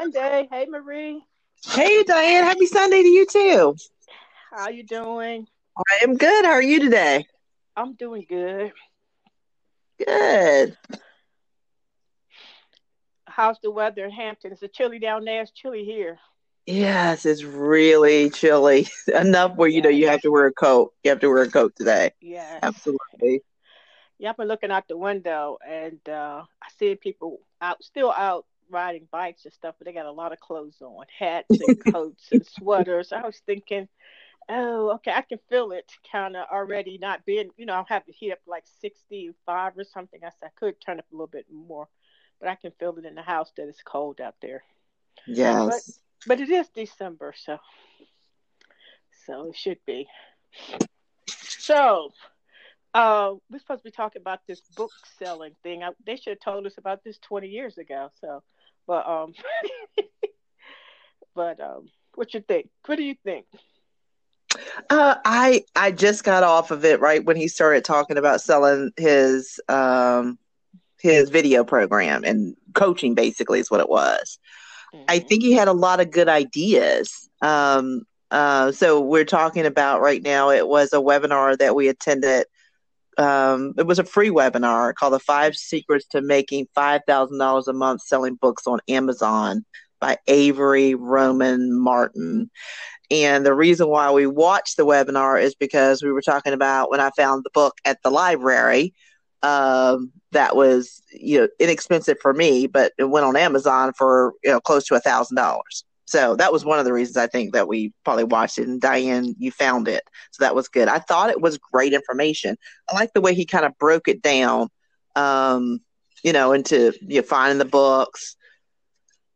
Sunday. Hey, Marie. Hey, Diane. Happy Sunday to you too. How you doing? I am good. How are you today? I'm doing good. Good. How's the weather in Hampton? Is it chilly down there? It's chilly here. Yes, it's really chilly. Enough where you know you have to wear a coat. You have to wear a coat today. Yeah. Absolutely. Yeah, I've been looking out the window and uh, I see people out, still out riding bikes and stuff, but they got a lot of clothes on, hats and coats and sweaters. I was thinking, oh, okay, I can feel it kind of already not being, you know, I'll have the heat up like 65 or something. I said I could turn up a little bit more, but I can feel it in the house that it's cold out there. Yes. But, but it is December, so so it should be. So, uh, we're supposed to be talking about this book selling thing. I, they should have told us about this 20 years ago. So, but um, but um, what you think? What do you think? Uh, I I just got off of it right when he started talking about selling his um his video program and coaching basically is what it was. Mm-hmm. I think he had a lot of good ideas. Um, uh, so we're talking about right now. It was a webinar that we attended. Um, it was a free webinar called "The Five Secrets to Making Five Thousand Dollars a Month Selling Books on Amazon" by Avery Roman Martin. And the reason why we watched the webinar is because we were talking about when I found the book at the library. Um, that was you know inexpensive for me, but it went on Amazon for you know close to a thousand dollars. So that was one of the reasons I think that we probably watched it. And Diane, you found it, so that was good. I thought it was great information. I like the way he kind of broke it down, um, you know, into you know, finding the books,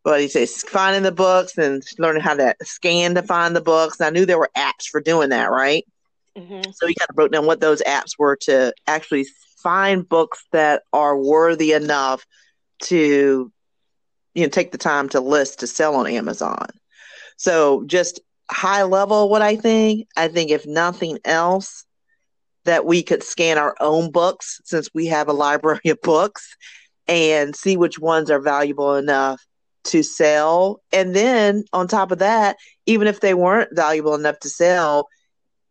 what he says, finding the books and learning how to scan to find the books. And I knew there were apps for doing that, right? Mm-hmm. So he kind of broke down what those apps were to actually find books that are worthy enough to, you know, take the time to list to sell on Amazon. So just high level, what I think, I think if nothing else, that we could scan our own books since we have a library of books and see which ones are valuable enough to sell. And then on top of that, even if they weren't valuable enough to sell,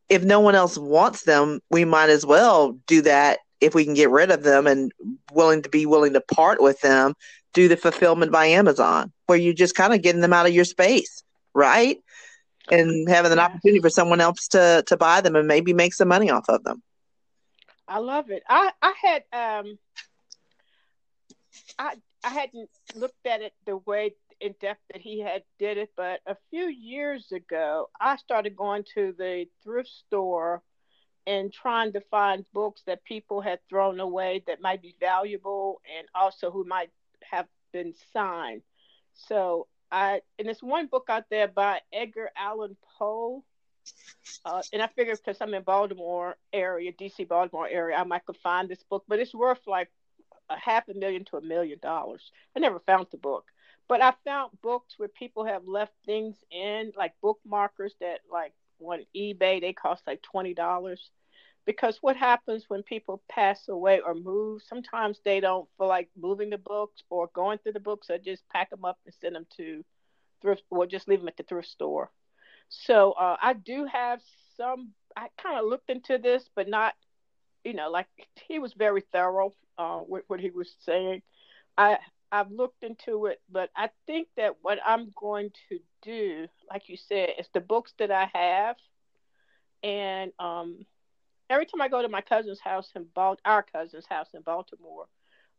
if no one else wants them, we might as well do that if we can get rid of them and willing to be willing to part with them, do the fulfillment by Amazon, where you're just kind of getting them out of your space, right? And having an opportunity for someone else to to buy them and maybe make some money off of them. I love it. I I had um I I hadn't looked at it the way in depth that he had did it, but a few years ago, I started going to the thrift store and trying to find books that people had thrown away that might be valuable and also who might have been signed. So I and there's one book out there by Edgar Allan Poe. Uh, and I figured because I'm in Baltimore area, DC Baltimore area, I might could find this book, but it's worth like a half a million to a million dollars. I never found the book, but I found books where people have left things in, like bookmarkers that, like on eBay, they cost like twenty dollars. Because what happens when people pass away or move? Sometimes they don't feel like moving the books or going through the books, or just pack them up and send them to thrift, or just leave them at the thrift store. So uh, I do have some. I kind of looked into this, but not, you know, like he was very thorough uh, with what he was saying. I I've looked into it, but I think that what I'm going to do, like you said, is the books that I have, and um, every time I go to my cousin's house in Bal- our cousin's house in Baltimore,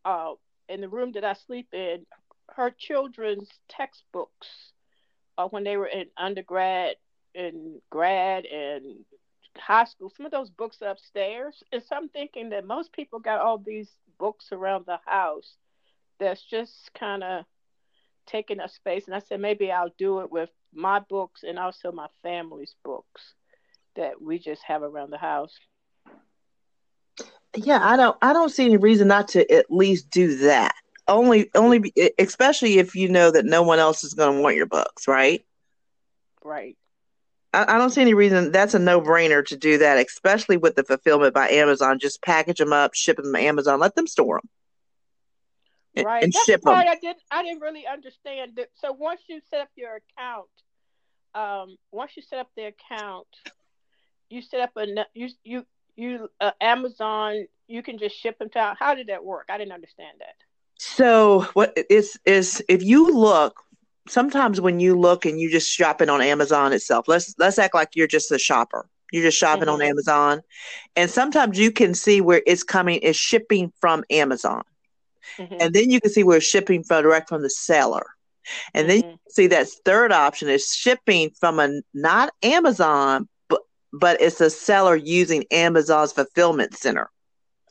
uh, in the room that I sleep in, her children's textbooks, uh, when they were in undergrad and grad and high school, some of those books upstairs. And so I'm thinking that most people got all these books around the house that's just kind of taking up space. And I said, maybe I'll do it with my books and also my family's books that we just have around the house. Yeah, I don't I don't see any reason not to at least do that. Only only especially if you know that no one else is going to want your books, right? Right. I, I don't see any reason that's a no brainer to do that, especially with the fulfillment by Amazon. Just package them up, ship them to Amazon, let them store them. and, right. and That's ship the part them. I didn't I didn't really understand. That. So once you set up your account, um, once you set up the account, you set up a you you you uh, Amazon. You can just ship them to. How did that work? I didn't understand that. So what is is if you look sometimes when you look and you just shopping on Amazon itself, let's let's act like you're just a shopper. You're just shopping Mhm. on Amazon. And sometimes you can see where it's coming, it's shipping from Amazon. Mhm. And then you can see where it's shipping from direct from the seller. And then you see that third option is shipping from a not Amazon, but it's a seller using Amazon's fulfillment center.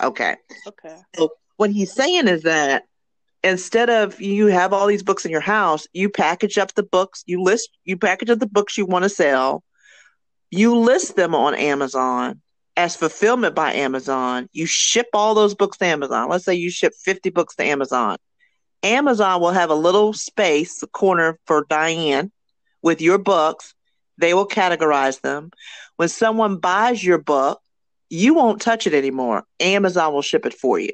Okay. okay. So what he's saying is that instead of you have all these books in your house, you package up the books, you list you package up the books you want to sell, you list them on Amazon as fulfillment by Amazon. You ship all those books to Amazon. Let's say you ship 50 books to Amazon. Amazon will have a little space, a corner for Diane with your books. They will categorize them. When someone buys your book, you won't touch it anymore. Amazon will ship it for you.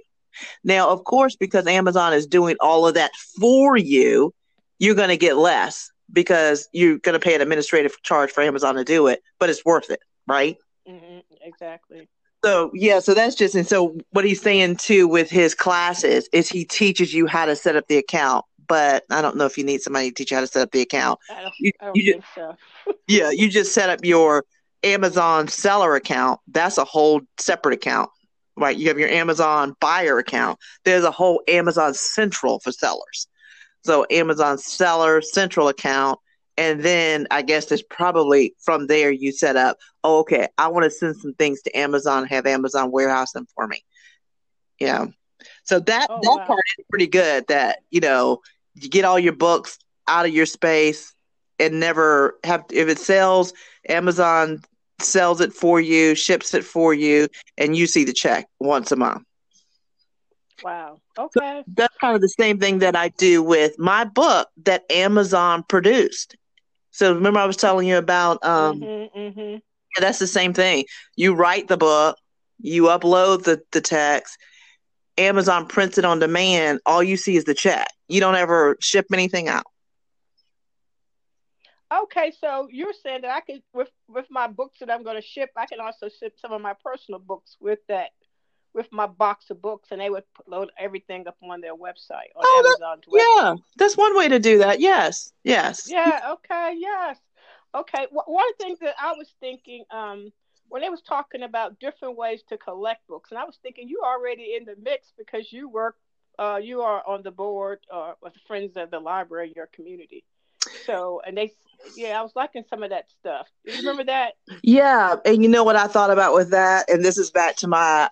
Now, of course, because Amazon is doing all of that for you, you're going to get less because you're going to pay an administrative charge for Amazon to do it, but it's worth it, right? hmm Exactly. So, yeah, so that's just, and so what he's saying too with his classes is he teaches you how to set up the account, but I don't know if you need somebody to teach you how to set up the account. I don't. You- I don't you think so. Yeah, you just set up your Amazon seller account. That's a whole separate account, right? You have your Amazon buyer account. There's a whole Amazon Central for sellers. So Amazon seller central account. And then I guess there's probably from there you set up, oh, okay, I want to send some things to Amazon, have Amazon warehouse them for me. Yeah. So that Oh, that wow. part is pretty good that, you know, you get all your books out of your space and never have if it sells, Amazon sells it for you, ships it for you, and you see the check once a month. Wow. Okay. That's kind of the same thing that I do with my book that Amazon produced. So remember I was telling you about um hmm hmm yeah, that's the same thing. You write the book, you upload the, the text, Amazon prints it on demand, all you see is the check. You don't ever ship anything out. Okay, so you're saying that I could with with my books that I'm going to ship, I can also ship some of my personal books with that, with my box of books, and they would put- load everything up on their website on Oh, that- website. Yeah, that's one way to do that. Yes. Yes. Yeah. Okay. Yes. Okay. W- one thing that I was thinking, um, when they was talking about different ways to collect books, and I was thinking you already in the mix because you work, uh, you are on the board uh, with Friends of the Library your community. So, and they, yeah, I was liking some of that stuff. You remember that? Yeah, and you know what I thought about with that, and this is back to my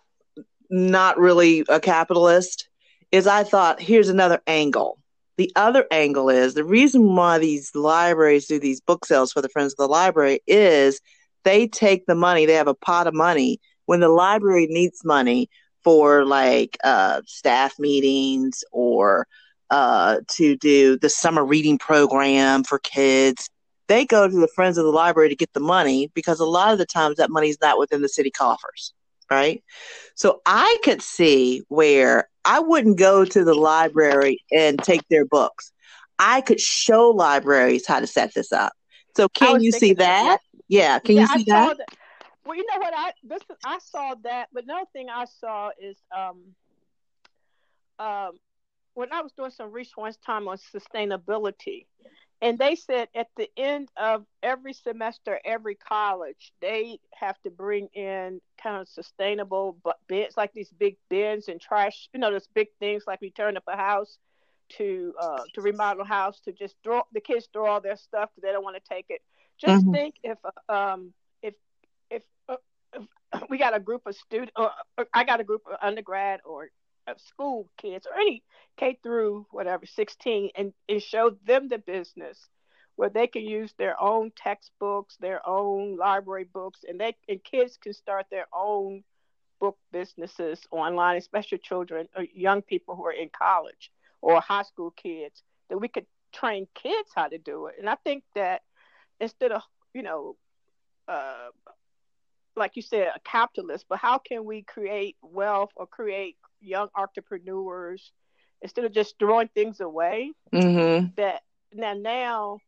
not really a capitalist, is I thought here's another angle. The other angle is the reason why these libraries do these book sales for the Friends of the Library is they take the money, they have a pot of money when the library needs money for like uh, staff meetings or uh, to do the summer reading program for kids. They go to the friends of the library to get the money because a lot of the times that money is not within the city coffers right? So i could see where i wouldn't go to the library and take their books. I could show libraries how to set this up. So can you see that yeah can yeah, you see that that. Well, you know what? I this I saw that, but another thing I saw is um, um, when I was doing some research one time on sustainability, and they said at the end of every semester, every college, they have to bring in kind of sustainable bins, like these big bins and trash. You know, those big things like we turn up a house to uh, to remodel a house to just throw the kids throw all their stuff because they don't want to take it. Just Mhm. think if uh, um if if, uh, if we got a group of student or uh, I got a group of undergrad or uh, school kids or any K through whatever 16 and, and show them the business where they can use their own textbooks, their own library books, and they and kids can start their own book businesses online, especially children or young people who are in college or high school kids, that we could train kids how to do it. And I think that instead of, you know, uh, like you said, a capitalist, but how can we create wealth or create young entrepreneurs instead of just throwing things away. Mm-hmm. That now now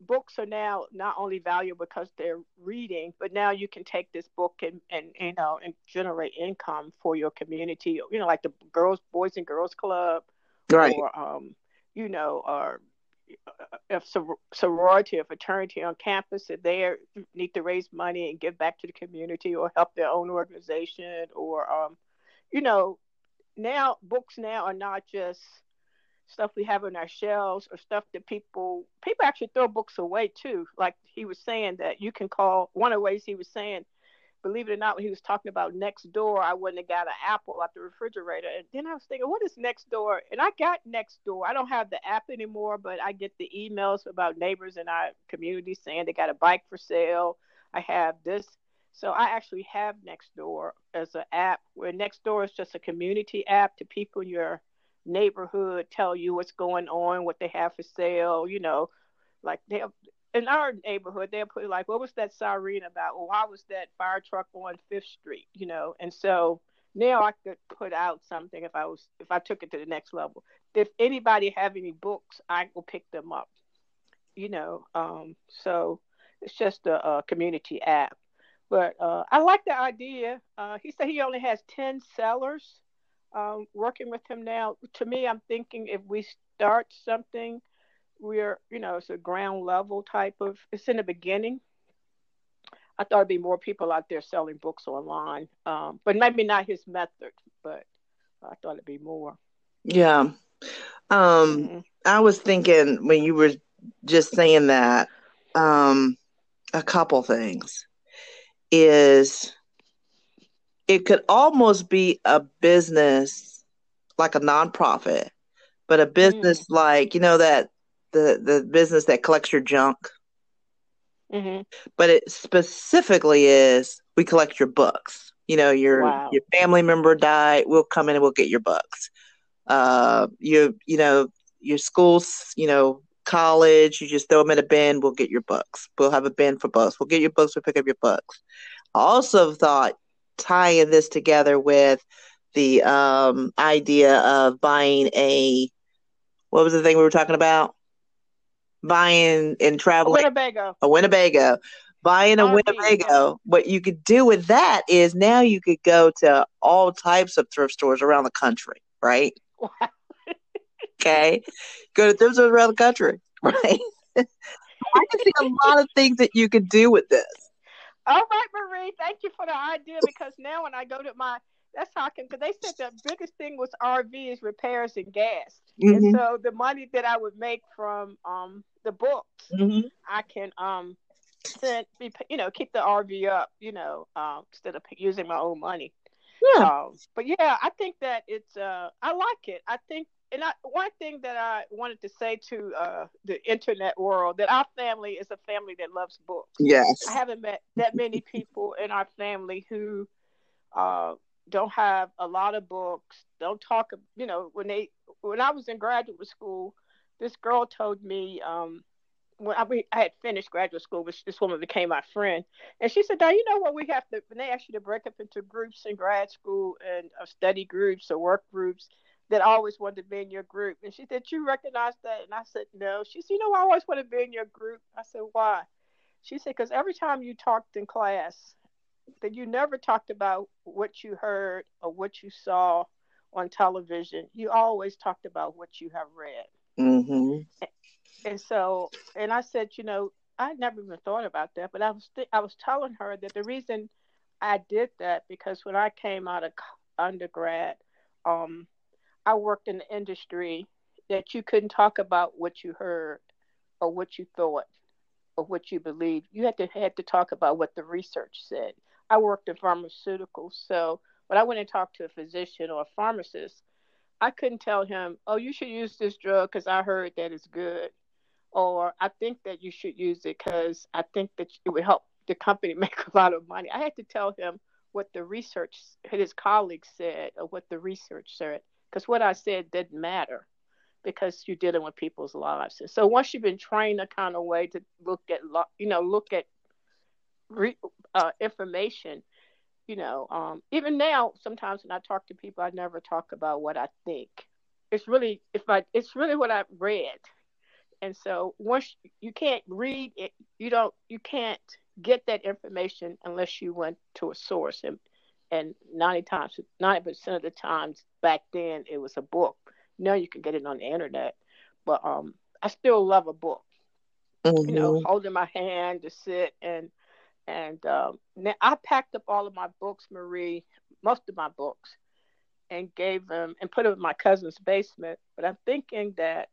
books are now not only valuable because they're reading, but now you can take this book and, and you know and generate income for your community. You know, like the girls, boys and girls club, right? Or um, you know, or if sorority or fraternity on campus that they need to raise money and give back to the community or help their own organization or um, you know now books now are not just stuff we have on our shelves or stuff that people people actually throw books away too. Like he was saying that you can call one of the ways he was saying believe it or not, when he was talking about Nextdoor, I wouldn't have got an apple out the refrigerator. And then I was thinking, what is Nextdoor? And I got Nextdoor. I don't have the app anymore, but I get the emails about neighbors in our community saying they got a bike for sale. I have this. So I actually have Nextdoor as an app where Nextdoor is just a community app to people in your neighborhood, tell you what's going on, what they have for sale, you know, like they have in our neighborhood, they'll put like, what was that siren about? Why was that fire truck on Fifth Street? You know, and so now I could put out something if I was if I took it to the next level. If anybody have any books, I will pick them up. You know, um, so it's just a, a community app. But uh, I like the idea. Uh, he said he only has ten sellers um, working with him now. To me, I'm thinking if we start something we're you know it's a ground level type of it's in the beginning i thought it'd be more people out there selling books online um, but maybe not his method but i thought it'd be more yeah um, mm-hmm. i was thinking when you were just saying that um, a couple things is it could almost be a business like a nonprofit but a business mm. like you know that the the business that collects your junk. Mm-hmm. But it specifically is we collect your books. You know, your wow. your family member died, we'll come in and we'll get your books. Uh, you you know your schools, you know, college, you just throw them in a bin, we'll get your books. We'll have a bin for books. We'll get your books, we'll pick up your books. I also thought tying this together with the um, idea of buying a what was the thing we were talking about? Buying and traveling a Winnebago. A Winnebago. Buying a. Winnebago. What you could do with that is now you could go to all types of thrift stores around the country, right? okay. Go to thrift stores around the country, right? I can see a lot of things that you could do with this. All right, Marie. Thank you for the idea because now when I go to my that's how I can because they said the biggest thing was RV is repairs and gas. Mm-hmm. And so the money that I would make from um the books, mm-hmm. I can um send be you know keep the RV up, you know, um, instead of using my own money. Yeah. Um, but yeah, I think that it's uh I like it. I think and I, one thing that I wanted to say to uh, the internet world that our family is a family that loves books. Yes, I haven't met that many people in our family who uh, don't have a lot of books, don't talk, you know, when they, when I was in graduate school, this girl told me, um, when I, I had finished graduate school, which this woman became my friend, and she said, "Now you know what we have to when they ask you to break up into groups in grad school and uh, study groups or work groups that always wanted to be in your group." And she said, "You recognize that?" And I said, "No." She said, "You know, I always want to be in your group." I said, "Why?" She said, "Because every time you talked in class, that you never talked about what you heard or what you saw on television. You always talked about what you have read. Mm-hmm. And, and so, and I said, you know, I never even thought about that, but I was th- I was telling her that the reason I did that because when I came out of undergrad, um, I worked in the industry that you couldn't talk about what you heard or what you thought or what you believed. You had to had to talk about what the research said. I worked in pharmaceuticals, so when I went and talked to a physician or a pharmacist, I couldn't tell him, "Oh, you should use this drug because I heard that it's good," or "I think that you should use it because I think that it would help the company make a lot of money." I had to tell him what the research his colleagues said or what the research said because what I said didn't matter because you're dealing with people's lives. And so once you've been trained a kind of way to look at, you know, look at re, uh, information. You know, um, even now, sometimes when I talk to people, I never talk about what I think it's really if I it's really what I've read, and so once you can't read it, you don't you can't get that information unless you went to a source and and 90 times 90 percent of the times back then it was a book now you can get it on the internet but um i still love a book mm-hmm. you know mm-hmm. holding my hand to sit and and um, now i packed up all of my books marie most of my books and gave them and put them in my cousin's basement but i'm thinking that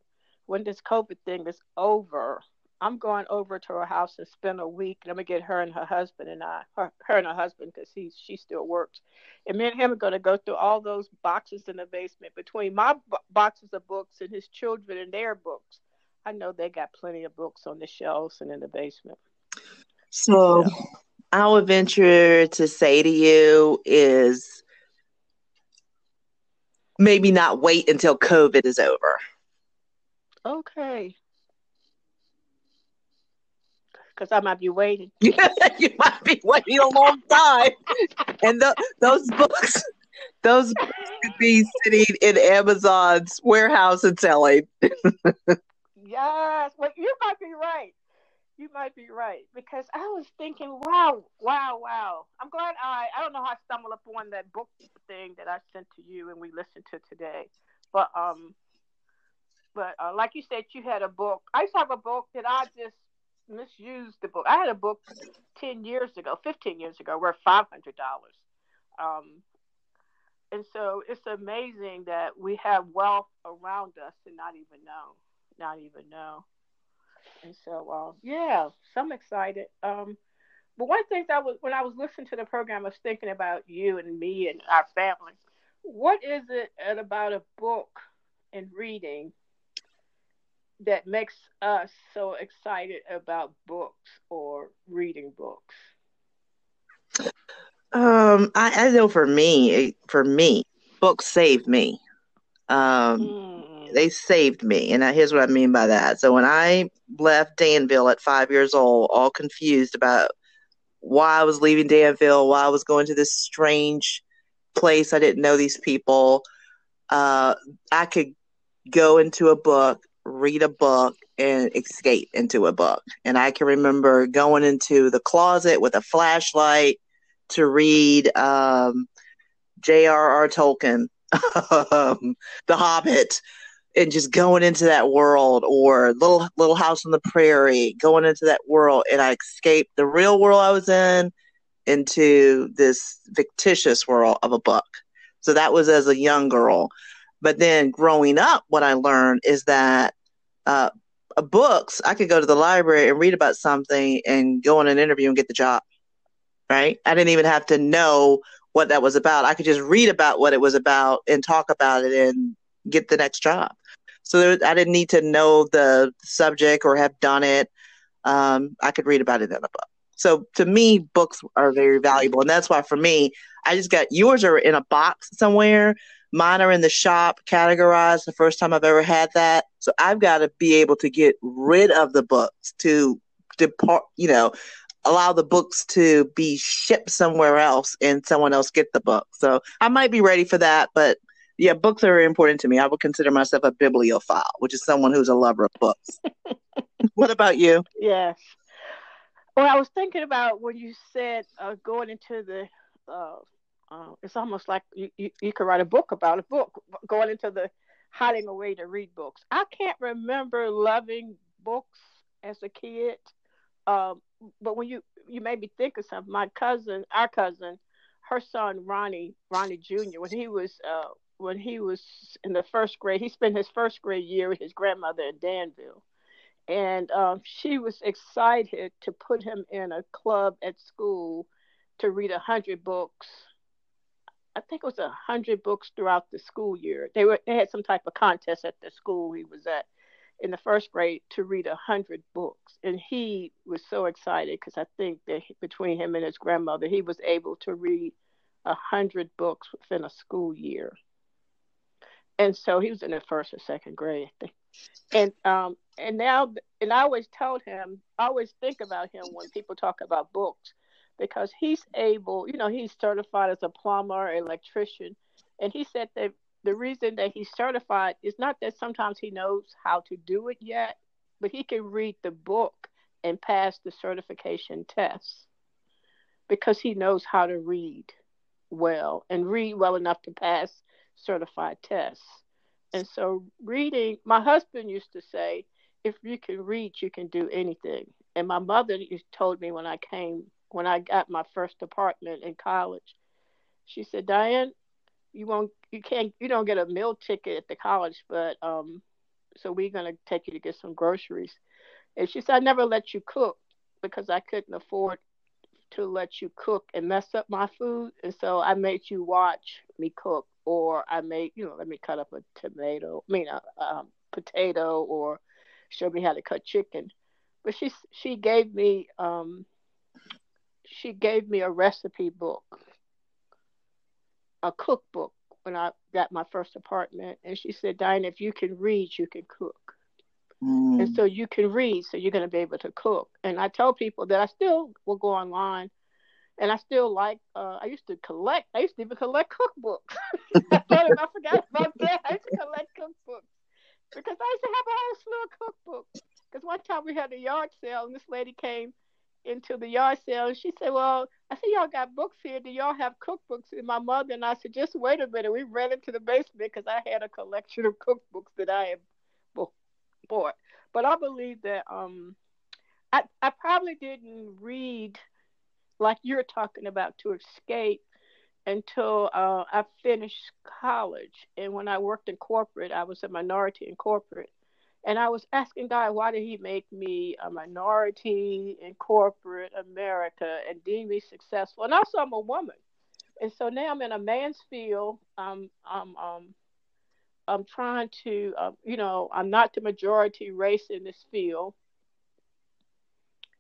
when this covid thing is over I'm going over to her house and spend a week. And I'm gonna get her and her husband and I, her, her and her husband, because he she still works. And me and him are gonna go through all those boxes in the basement between my b- boxes of books and his children and their books. I know they got plenty of books on the shelves and in the basement. So, yeah. I would venture to say to you is maybe not wait until COVID is over. Okay because I might be waiting. you might be waiting a long time. and the, those books, those books could be sitting in Amazon's warehouse and selling. yes, but you might be right. You might be right because I was thinking, wow, wow, wow. I'm glad I I don't know how I stumbled upon that book thing that I sent to you and we listened to today, but um, but uh, like you said, you had a book. I used to have a book that I just misused the book. I had a book ten years ago, fifteen years ago, worth five hundred dollars. Um, and so it's amazing that we have wealth around us and not even know, not even know. And so, uh, yeah, so I'm excited. Um, but one thing that was when I was listening to the program, I was thinking about you and me and our family. What is it about a book and reading that makes us so excited about books or reading books? Um, I, I know for me, for me, books saved me. Um, mm. They saved me, and here's what I mean by that. So when I left Danville at five years old, all confused about why I was leaving Danville, why I was going to this strange place, I didn't know these people. Uh, I could go into a book read a book and escape into a book. And I can remember going into the closet with a flashlight to read um, J.R.R. Tolkien, um, The Hobbit, and just going into that world, or Little Little House on the Prairie, going into that world, and I escaped the real world I was in into this fictitious world of a book. So that was as a young girl. But then growing up, what I learned is that uh, books, I could go to the library and read about something and go on an interview and get the job. Right? I didn't even have to know what that was about. I could just read about what it was about and talk about it and get the next job. So there, I didn't need to know the subject or have done it. Um, I could read about it in a book. So to me, books are very valuable, and that's why for me, I just got yours are in a box somewhere. Mine are in the shop, categorized. The first time I've ever had that, so I've got to be able to get rid of the books to depart. You know, allow the books to be shipped somewhere else and someone else get the book. So I might be ready for that, but yeah, books are important to me. I would consider myself a bibliophile, which is someone who's a lover of books. what about you? Yes. Well, I was thinking about when you said uh, going into the uh, uh, it's almost like you, you, you could write a book about a book going into the hiding away to read books. I can't remember loving books as a kid, um, but when you you made me think of something. My cousin, our cousin, her son Ronnie Ronnie Jr. When he was uh, when he was in the first grade, he spent his first grade year with his grandmother in Danville, and um, she was excited to put him in a club at school to read a hundred books I think it was a hundred books throughout the school year. They were they had some type of contest at the school he was at in the first grade to read a hundred books, and he was so excited because I think that between him and his grandmother, he was able to read a hundred books within a school year. And so he was in the first or second grade, I think. And um and now and I always told him, I always think about him when people talk about books because he's able, you know, he's certified as a plumber, electrician, and he said that the reason that he's certified is not that sometimes he knows how to do it yet, but he can read the book and pass the certification test because he knows how to read well and read well enough to pass certified tests. And so, reading, my husband used to say, if you can read, you can do anything. And my mother told me when I came, when I got my first apartment in college, she said, Diane, you won't, you can't, you don't get a meal ticket at the college, but um, so we're gonna take you to get some groceries. And she said, I never let you cook because I couldn't afford to let you cook and mess up my food. And so I made you watch me cook, or I made, you know, let me cut up a tomato, I mean, a, a potato, or show me how to cut chicken. But she she gave me um, she gave me a recipe book, a cookbook when I got my first apartment, and she said, "Diane, if you can read, you can cook." Mm. And so you can read, so you're going to be able to cook. And I tell people that I still will go online and I still like. Uh, I used to collect. I used to even collect cookbooks. I thought I forgot about that. I used to collect cookbooks because I used to have a whole slew of cookbooks. Because one time we had a yard sale, and this lady came into the yard sale, and she said, "Well, I see y'all got books here. Do y'all have cookbooks?" And my mother and I said, "Just wait a minute." We ran into the basement because I had a collection of cookbooks that I had bought. But I believe that um, I I probably didn't read like you're talking about to escape until uh, I finished college. And when I worked in corporate, I was a minority in corporate. And I was asking God, why did He make me a minority in corporate America and deem me successful? And also, I'm a woman. And so now I'm in a man's field. Um, I'm um, I'm trying to, uh, you know, I'm not the majority race in this field.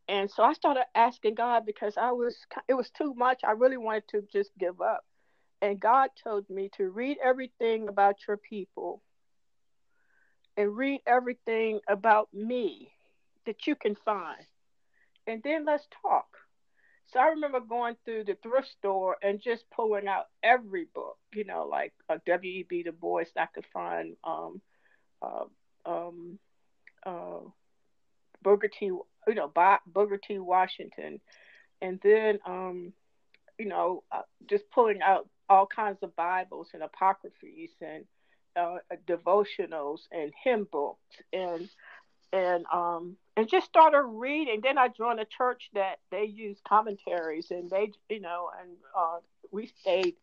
And so I started asking God because I was, it was too much. I really wanted to just give up. And God told me to read everything about your people and read everything about me that you can find. And then let's talk. So I remember going through the thrift store and just pulling out every book, you know, like uh, W.E.B. Du Bois. I could find um, uh, um, uh, Booker T. You know, Booker T. Washington, and then um, you know, uh, just pulling out all kinds of Bibles and apocryphes and uh, devotionals and hymn books and and um and just started reading. Then I joined a church that they use commentaries and they you know and uh, we stayed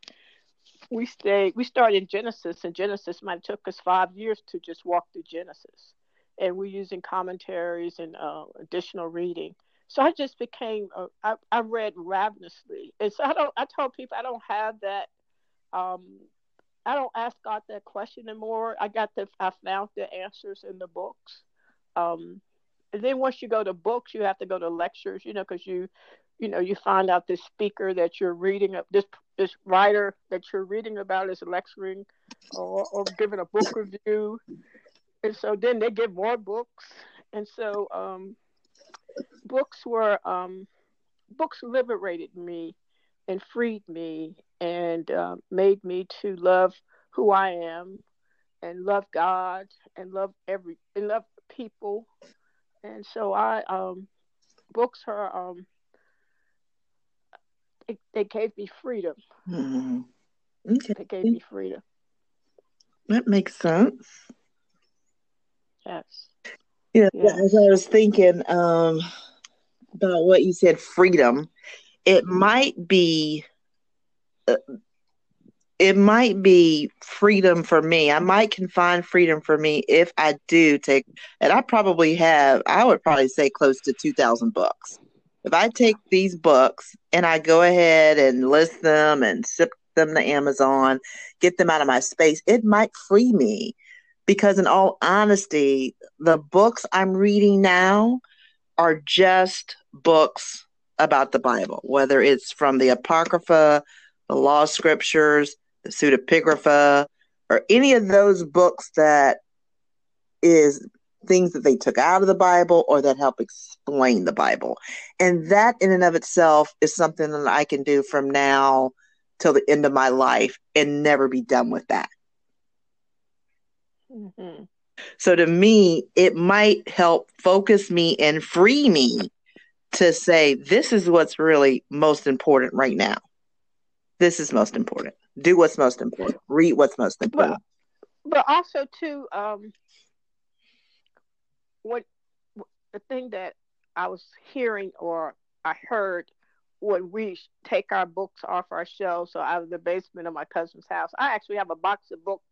we stayed we started in Genesis and Genesis might have took us five years to just walk through Genesis and we're using commentaries and uh, additional reading. So I just became uh, I, I read ravenously and so I don't I told people I don't have that um I don't ask God that question anymore. I got the I found the answers in the books um, and then once you go to books, you have to go to lectures, you know, because you, you know, you find out this speaker that you're reading, up this this writer that you're reading about is lecturing or, or giving a book review, and so then they give more books, and so um, books were um, books liberated me and freed me and uh, made me to love who I am and love God and love every and love people, and so I um, books are um, it, they gave me freedom. Mm-hmm. Okay. They gave me freedom. That makes sense. Yes. Yeah, yes. as I was thinking um, about what you said, freedom, it might be uh, it might be freedom for me. I might confine freedom for me if I do take, and I probably have, I would probably say close to 2,000 books. If I take these books and I go ahead and list them and ship them to Amazon, get them out of my space, it might free me. Because, in all honesty, the books I'm reading now are just books about the Bible, whether it's from the Apocrypha, the Law Scriptures, the pseudepigrapha, or any of those books that is things that they took out of the Bible or that help explain the Bible. And that in and of itself is something that I can do from now till the end of my life and never be done with that. Mm-hmm. So to me, it might help focus me and free me to say, this is what's really most important right now. This is most important. Do what's most important. Read what's most important. But, but also too, um, what the thing that I was hearing or I heard when we take our books off our shelves or out of the basement of my cousin's house. I actually have a box of books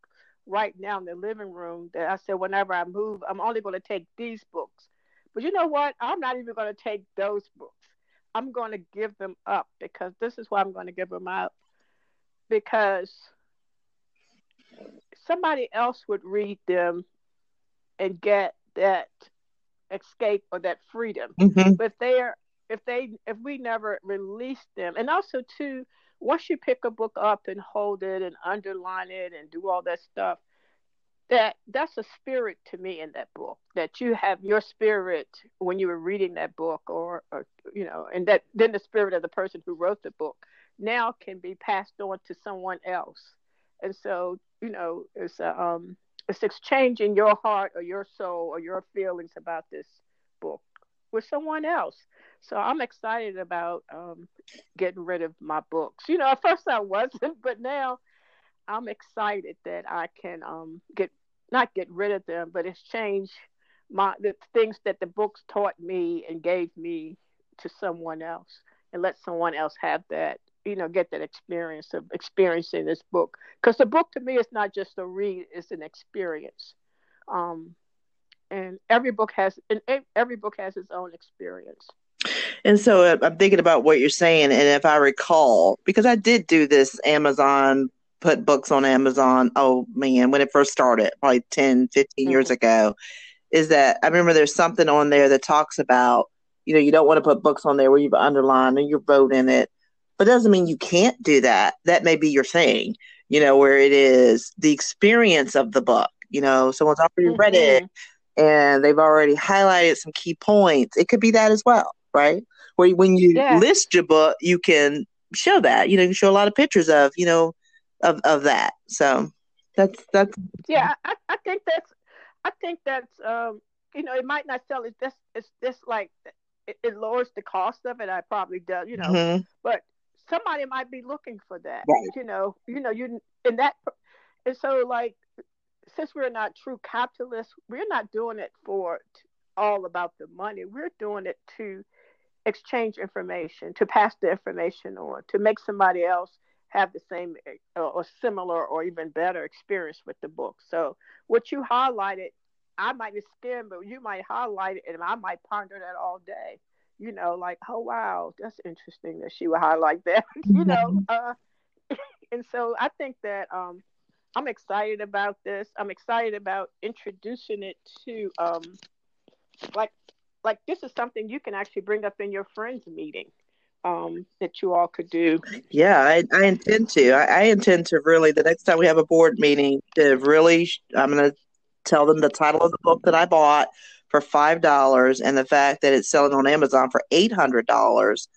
right now in the living room that I said whenever I move, I'm only going to take these books. But you know what? I'm not even going to take those books. I'm going to give them up because this is why I'm going to give them up. Because somebody else would read them and get that escape or that freedom. Mm-hmm. But they're if they if we never release them, and also too, once you pick a book up and hold it and underline it and do all that stuff, that that's a spirit to me in that book. That you have your spirit when you were reading that book, or, or you know, and that then the spirit of the person who wrote the book now can be passed on to someone else. And so, you know, it's a, um, it's exchanging your heart or your soul or your feelings about this book with someone else. So I'm excited about um, getting rid of my books. You know, at first I wasn't, but now I'm excited that I can um, get not get rid of them, but exchange my the things that the books taught me and gave me to someone else, and let someone else have that. You know, get that experience of experiencing this book because the book to me is not just a read; it's an experience. Um, and every book has and every book has its own experience. And so uh, I'm thinking about what you're saying, and if I recall, because I did do this Amazon put books on Amazon. Oh man, when it first started, probably 10, 15 mm-hmm. years ago, is that I remember there's something on there that talks about, you know, you don't want to put books on there where you've underlined and you're voting it, but it doesn't mean you can't do that. That may be your thing, you know, where it is the experience of the book. You know, someone's already mm-hmm. read it mm-hmm. And they've already highlighted some key points. It could be that as well right? Where when you yeah. list your book, you can show that. You know, you can show a lot of pictures of, you know, of of that. So that's that's yeah. I, I think that's I think that's um you know it might not sell It's just it's just like it, it, lowers the cost of it. I probably does you know, mm-hmm. but somebody might be looking for that. Right. You know, you know you in that and so like since we're not true capitalists, we're not doing it for all about the money. We're doing it to exchange information, to pass the information on, to make somebody else have the same uh, or similar or even better experience with the book. So what you highlighted, I might have skimmed, but you might highlight it, and I might ponder that all day. You know, like, oh wow, that's interesting that she would highlight that. you know, uh, and so I think that um, I'm excited about this. I'm excited about introducing it to um, like like this is something you can actually bring up in your friends meeting um, that you all could do. Yeah, I, I intend to. I, I, intend to really the next time we have a board meeting to really. I'm to tell them the title of the book that I bought for five dollars and the fact that it's selling on Amazon for eight hundred dollars,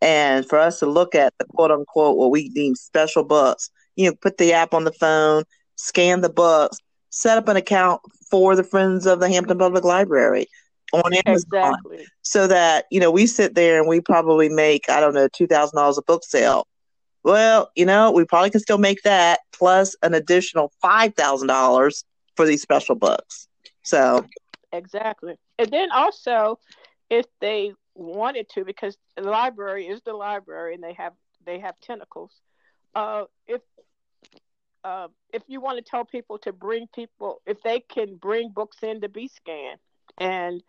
and for us to look at the quote unquote what we deem special books. You know, put the app on the phone, scan the books, set up an account for the Friends of the Hampton Public Library on Amazon. Exactly. So that, you know, we sit there and we probably make, I don't know, $2,000 a book sale. Well, you know, we probably can still make that plus an additional $5,000 for these special books. So, exactly. And then also, if they wanted to, because the library is the library and they have they have tentacles. Uh, if uh, if you want to tell people to bring people, if they can bring books in to be scanned, and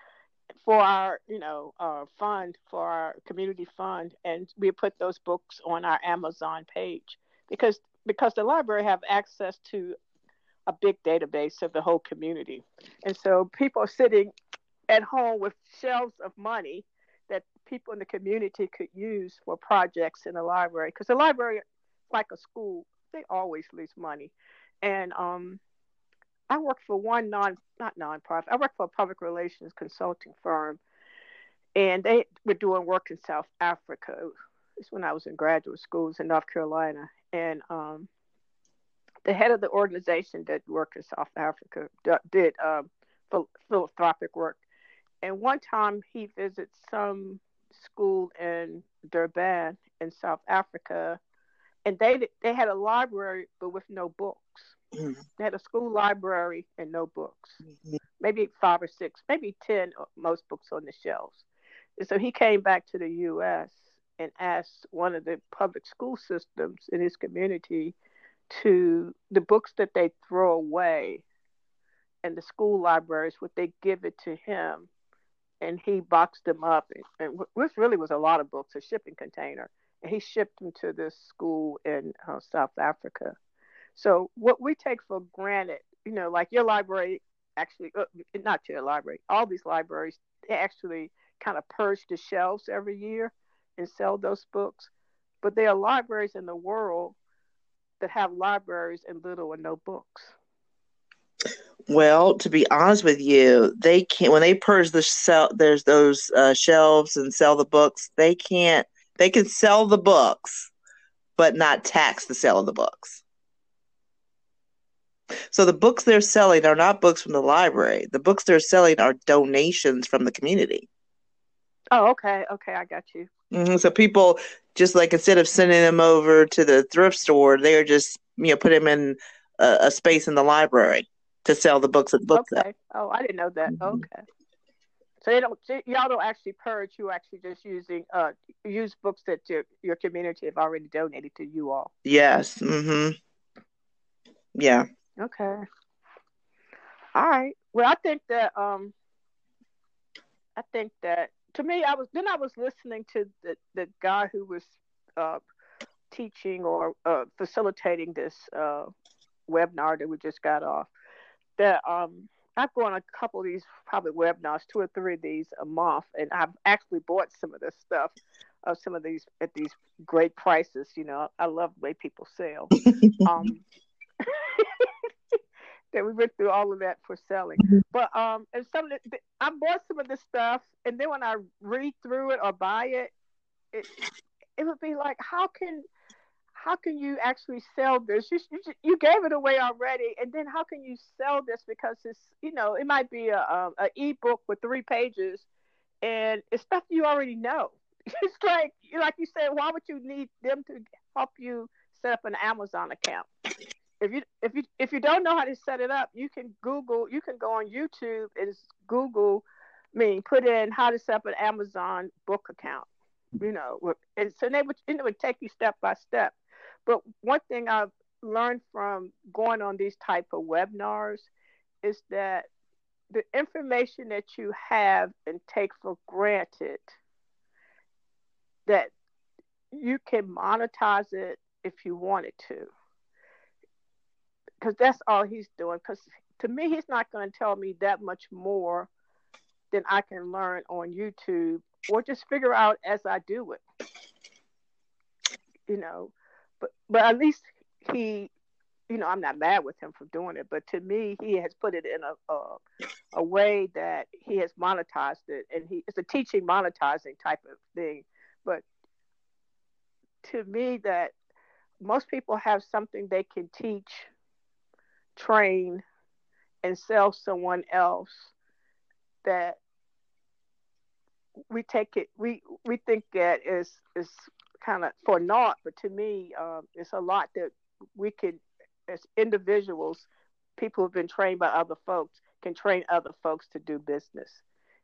for our you know uh, fund for our community fund and we put those books on our amazon page because because the library have access to a big database of the whole community. And so people sitting at home with shelves of money that people in the community could use for projects in the library because the library like a school they always lose money and um I work for one non not nonprofit. I work for a public relations consulting firm, and they were doing work in South Africa. It's when I was in graduate schools in North Carolina, and um, the head of the organization that worked in South Africa did um, philanthropic work. And one time he visits some school in Durban in South Africa, and they they had a library but with no books. Mm-hmm. They had a school library and no books, mm-hmm. maybe five or six, maybe ten most books on the shelves. And so he came back to the U.S. and asked one of the public school systems in his community to the books that they throw away and the school libraries would they give it to him and he boxed them up and, and which really was a lot of books a shipping container he shipped them to this school in uh, south africa so what we take for granted you know like your library actually uh, not your library all these libraries they actually kind of purge the shelves every year and sell those books but there are libraries in the world that have libraries and little or no books. Well, to be honest with you, they can't when they purge the sell. There's those uh, shelves and sell the books. They can't. They can sell the books, but not tax the sale of the books. So the books they're selling are not books from the library. The books they're selling are donations from the community. Oh, okay, okay, I got you. Mm-hmm. So people just like instead of sending them over to the thrift store, they're just you know put them in a, a space in the library to sell the books at the book Okay. Oh, I didn't know that. Mm-hmm. Okay. So they don't y'all don't actually purge. You actually just using uh use books that your your community have already donated to you all. Yes. Mm-hmm. Yeah. Okay. All right. Well, I think that um, I think that to me, I was then I was listening to the the guy who was uh, teaching or uh, facilitating this uh, webinar that we just got off. That um, I've gone a couple of these probably webinars, two or three of these a month, and I've actually bought some of this stuff, of some of these at these great prices. You know, I love the way people sell. um, that we went through all of that for selling. Mm-hmm. But um, and some of the, I bought some of this stuff, and then when I read through it or buy it, it it would be like, how can how can you actually sell this? You, you, you gave it away already, and then how can you sell this because it's you know it might be a a, a ebook with three pages, and it's stuff you already know. It's like like you said, why would you need them to help you set up an Amazon account? if you if you if you don't know how to set it up, you can Google. You can go on YouTube and Google. I mean, put in how to set up an Amazon book account. You know, and so they would it would take you step by step. But one thing I've learned from going on these type of webinars is that the information that you have and take for granted that you can monetize it if you wanted to because that's all he's doing. Because to me, he's not going to tell me that much more than I can learn on YouTube or just figure out as I do it. You know, but but at least he, you know, I'm not mad with him for doing it. But to me, he has put it in a a, a way that he has monetized it, and he it's a teaching monetizing type of thing. But to me, that most people have something they can teach train and sell someone else that we take it we we think that is is kind of for naught but to me um, it's a lot that we can as individuals people who've been trained by other folks can train other folks to do business.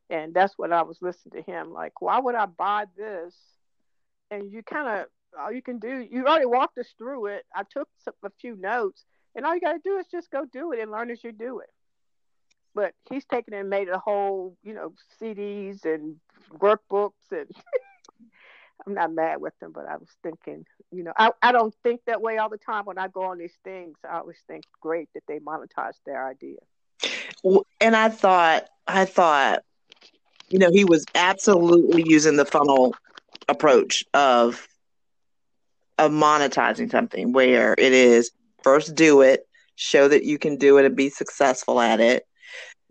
And that's what i was listening to him like why would i buy this? And you kind of all you can do you already walked us through it. I took some, a few notes and all you got to do is just go do it and learn as you do it. But he's taken and made a whole, you know, CDs and workbooks and I'm not mad with them, but I was thinking, you know, I, I don't think that way all the time when I go on these things. I always think great that they monetize their idea. And I thought, I thought, you know, he was absolutely using the funnel approach of of monetizing something where it is first do it, show that you can do it and be successful at it.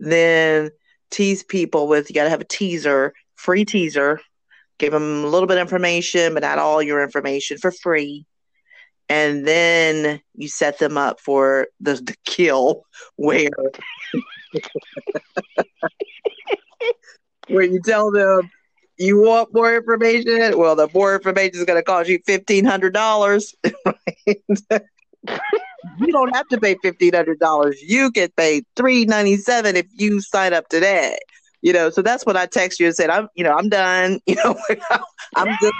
Then tease people with you got to have a teaser, free teaser. Give them a little bit of information, but not all your information for free. and then you set them up for the, the kill where where you tell them you want more information? Well the more information is going to cost you $1500 you don't have to pay $1500 you get paid 397 if you sign up today you know so that's what i text you and said i'm you know i'm done you know i'm good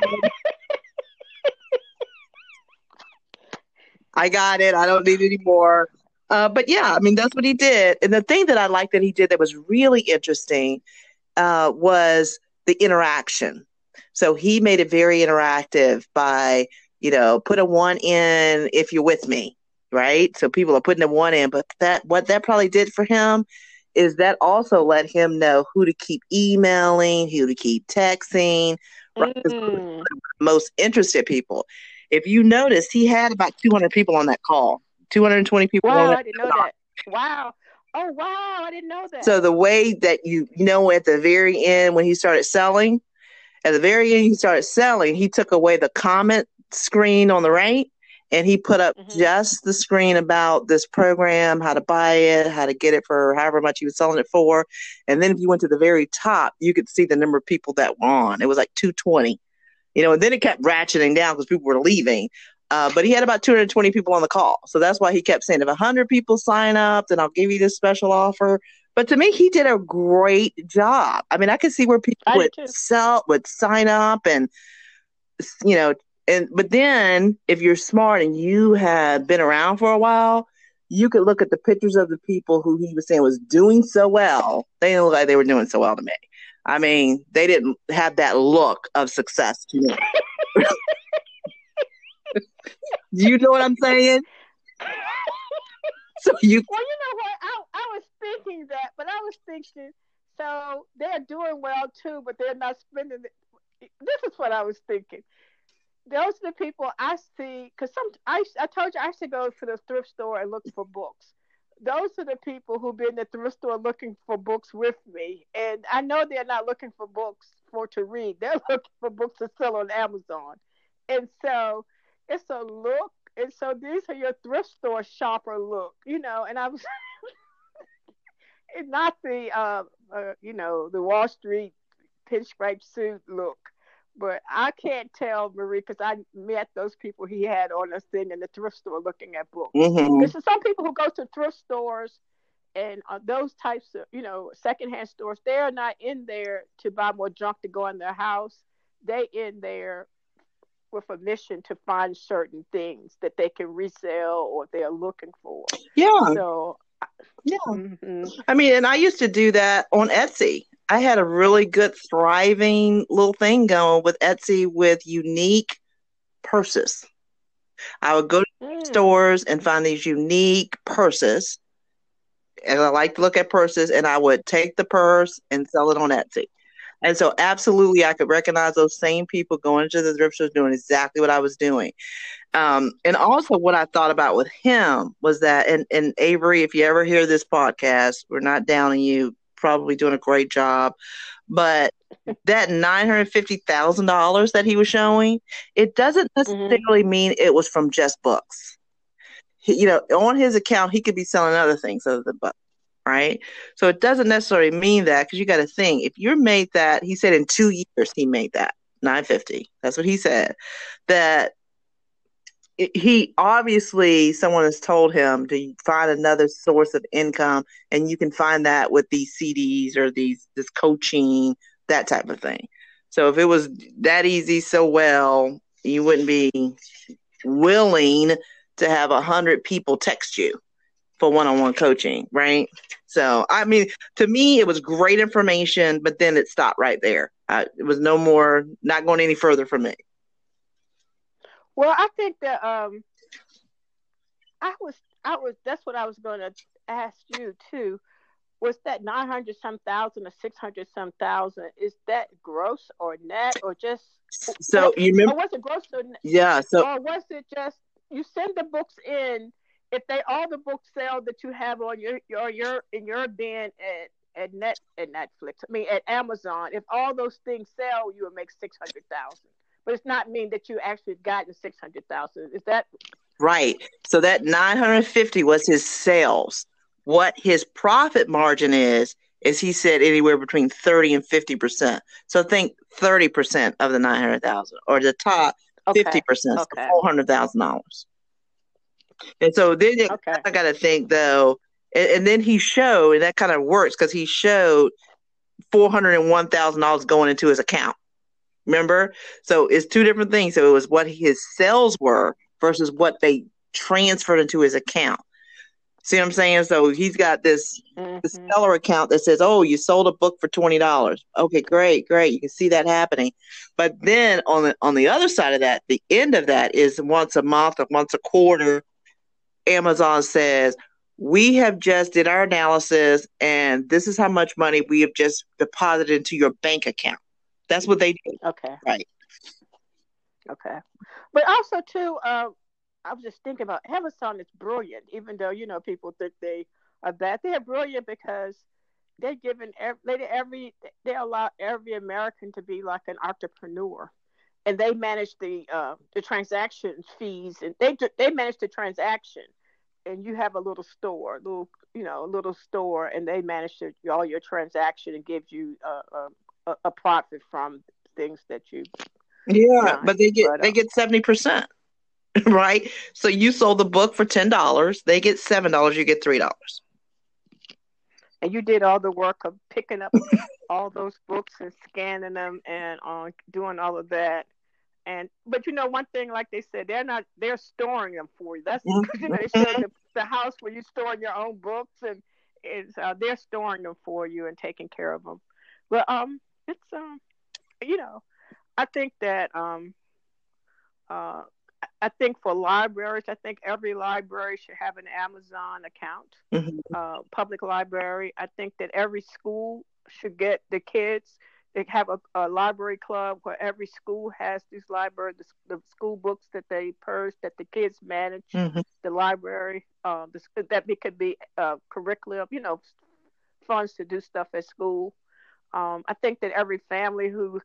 I got it. I don't need any more. Uh, but yeah, I mean, that's what he did. And the thing that I liked that he did that was really interesting uh, was the interaction. So he made it very interactive by, you know, put a one in if you're with me, right? So people are putting a one in, but that what that probably did for him is that also let him know who to keep emailing, who to keep texting, right? mm. most interested people. If you notice, he had about 200 people on that call. 220 people. Wow, I didn't know call. that. Wow. Oh wow, I didn't know that. So the way that you you know at the very end when he started selling, at the very end he started selling, he took away the comment screen on the right and he put up mm-hmm. just the screen about this program, how to buy it, how to get it for however much he was selling it for. And then if you went to the very top, you could see the number of people that were on. It was like 220 you know, and then it kept ratcheting down because people were leaving. Uh, but he had about 220 people on the call. So that's why he kept saying, if 100 people sign up, then I'll give you this special offer. But to me, he did a great job. I mean, I could see where people I would sell, would sign up and, you know, and, but then if you're smart and you have been around for a while, you could look at the pictures of the people who he was saying was doing so well. They didn't look like they were doing so well to me. I mean, they didn't have that look of success to me. Do you know what I'm saying? So you Well, you know what? I I was thinking that, but I was thinking so they're doing well too, but they're not spending it. This is what I was thinking. Those are the people I see because some I I told you I should go to the thrift store and look for books those are the people who've been at the thrift store looking for books with me. And I know they're not looking for books for to read. They're looking for books to sell on Amazon. And so it's a look. And so these are your thrift store shopper look, you know, and I was it's not the uh, uh, you know, the Wall Street pinstripe suit look. But I can't tell Marie because I met those people he had on us thing in the thrift store looking at books. Mm-hmm. Because some people who go to thrift stores and uh, those types of you know secondhand stores, they are not in there to buy more junk to go in their house. They in there with a mission to find certain things that they can resell or they're looking for. Yeah. So yeah. Mm-hmm. I mean, and I used to do that on Etsy. I had a really good thriving little thing going with Etsy with unique purses. I would go to mm. stores and find these unique purses. And I like to look at purses and I would take the purse and sell it on Etsy. And so absolutely I could recognize those same people going to the thrift stores doing exactly what I was doing. Um, and also what I thought about with him was that and, and Avery, if you ever hear this podcast, we're not downing you probably doing a great job. But that nine hundred fifty thousand dollars that he was showing, it doesn't mm-hmm. necessarily mm-hmm. mean it was from just books. He, you know, on his account, he could be selling other things other than books, right? So it doesn't necessarily mean that because you got to think if you're made that, he said in two years he made that nine fifty. That's what he said. That he obviously someone has told him to find another source of income and you can find that with these cds or these this coaching that type of thing. So if it was that easy so well you wouldn't be willing to have a hundred people text you for one-on-one coaching right? So i mean to me it was great information but then it stopped right there. I, it was no more not going any further for me well, I think that um, I was I was that's what I was going to ask you too. Was that nine hundred some thousand or six hundred some thousand? Is that gross or net or just? So you remember? Or was it gross or net? Yeah. So or was it just you send the books in? If they all the books sell that you have on your your your in your bin at at net at Netflix, I mean at Amazon, if all those things sell, you would make six hundred thousand. But it's not mean that you actually got the six hundred thousand. Is that right? So that nine hundred fifty was his sales. What his profit margin is is he said anywhere between thirty and fifty percent. So think thirty percent of the nine hundred thousand, or the top fifty okay. percent, okay. four hundred thousand dollars. And so then okay. I got to think though, and, and, then he showed, and that kind of works because he showed four hundred and one thousand dollars going into his account. Remember, so it's two different things. So it was what his sales were versus what they transferred into his account. See what I'm saying? So he's got this, mm-hmm. this seller account that says, "Oh, you sold a book for twenty dollars. Okay, great, great. You can see that happening." But then on the on the other side of that, the end of that is once a month or once a quarter Amazon says, we have just did our analysis and this is how much money we have just deposited into your bank account. That's what they do. Okay. Right. Okay. But also too, uh, I was just thinking about Amazon is brilliant, even though, you know, people think they are bad. They are brilliant because they're given every, every they allow every American to be like an entrepreneur and they manage the uh, the transaction fees and they they manage the transaction and you have a little store a little you know a little store and they manage to, all your transaction and give you a, a, a profit from things that you yeah but they get but, they uh, get 70% right so you sold the book for $10 they get $7 you get $3 and you did all the work of picking up all those books and scanning them and uh, doing all of that and but you know one thing, like they said, they're not they're storing them for you. That's mm-hmm. you know they the, the house where you store your own books and it's uh, they're storing them for you and taking care of them. But um, it's um, you know, I think that um, uh, I think for libraries, I think every library should have an Amazon account. Mm-hmm. Uh, public library. I think that every school should get the kids they have a, a, library club where every school has these library the, the school books that they purge that the kids manage mm-hmm. the library um, the, that it could be uh, curriculum you know funds to do stuff at school um, i think that every family who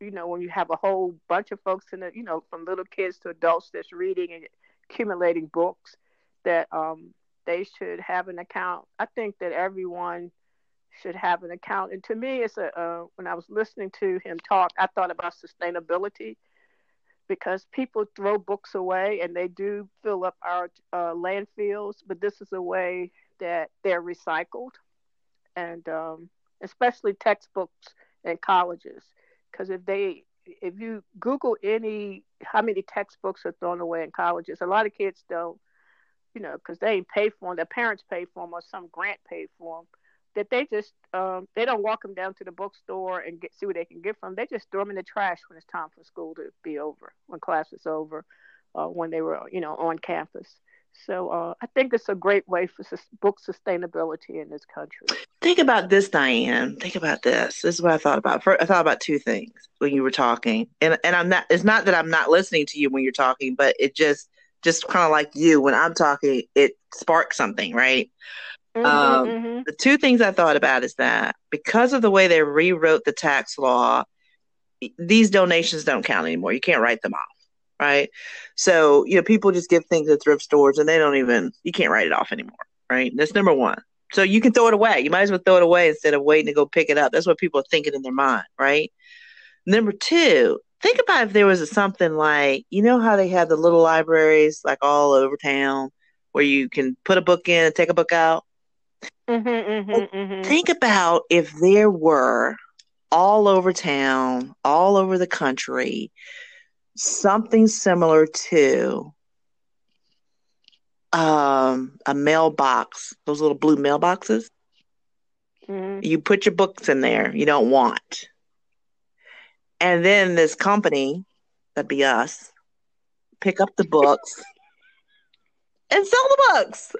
you know when you have a whole bunch of folks in it you know from little kids to adults that's reading and accumulating books that um, they should have an account i think that everyone should have an account. And to me, it's a uh, when I was listening to him talk, I thought about sustainability because people throw books away and they do fill up our uh, landfills, but this is a way that they're recycled, and um, especially textbooks in colleges, because if they if you Google any how many textbooks are thrown away in colleges, a lot of kids don't, you know, because they ain't pay for them, their parents pay for them or some grant paid for them that they just um, they don't walk them down to the bookstore and get see what they can get from. Them. They just throw them in the trash when it's time for school to be over, when class is over, uh, when they were you know on campus. So uh, I think it's a great way for book sustainability in this country. Think about this, Diane. Think about this. This is what I thought about. First, I thought about two things when you were talking, and and I'm not. It's not that I'm not listening to you when you're talking, but it just just kind of like you when I'm talking, it sparks something, right? Mm-hmm, um, mm-hmm. The two things I thought about is that because of the way they rewrote the tax law, these donations don't count anymore. You can't write them off, right? So, you know, people just give things at thrift stores and they don't even, you can't write it off anymore, right? That's number one. So you can throw it away. You might as well throw it away instead of waiting to go pick it up. That's what people are thinking in their mind, right? Number two, think about if there was a, something like, you know, how they have the little libraries like all over town where you can put a book in and take a book out Mm-hmm, mm-hmm, mm-hmm. Think about if there were all over town, all over the country, something similar to um, a mailbox, those little blue mailboxes. Mm-hmm. You put your books in there you don't want. And then this company, that'd be us, pick up the books and sell the books.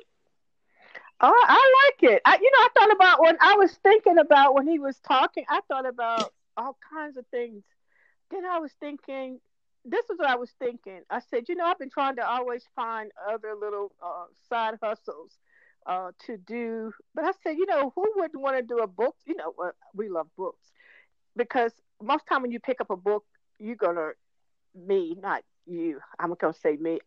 Oh, I like it. I, you know, I thought about when I was thinking about when he was talking. I thought about all kinds of things. Then I was thinking, this is what I was thinking. I said, you know, I've been trying to always find other little uh, side hustles uh, to do. But I said, you know, who wouldn't want to do a book? You know, uh, we love books because most time when you pick up a book, you're gonna me, not you. I'm gonna say me.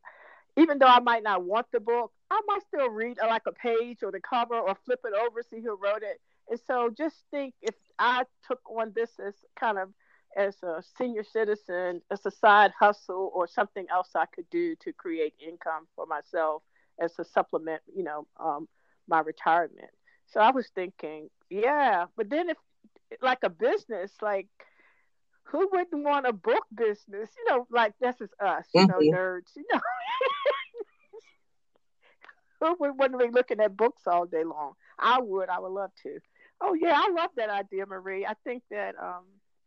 Even though I might not want the book, I might still read uh, like a page or the cover or flip it over, see who wrote it. And so just think if I took on this as kind of as a senior citizen, as a side hustle or something else I could do to create income for myself as a supplement, you know, um, my retirement. So I was thinking, yeah, but then if like a business, like who wouldn't want a book business? You know, like this is us, you mm-hmm. know, nerds, you know. who would want to be looking at books all day long? I would. I would love to. Oh yeah, I love that idea, Marie. I think that um,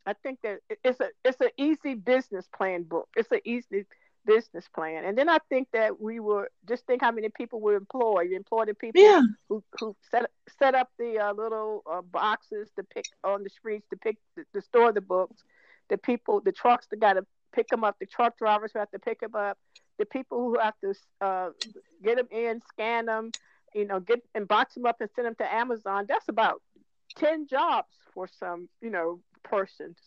I think that it's a it's an easy business plan book. It's an easy business plan. And then I think that we were just think how many people we employ. You employ the people yeah. who, who set set up the uh, little uh, boxes to pick on the streets to pick to, to store the books. The people, the trucks that got to pick them up. The truck drivers who have to pick them up. The people who have to uh, get them in, scan them, you know, get and box them up and send them to Amazon. That's about ten jobs for some, you know, persons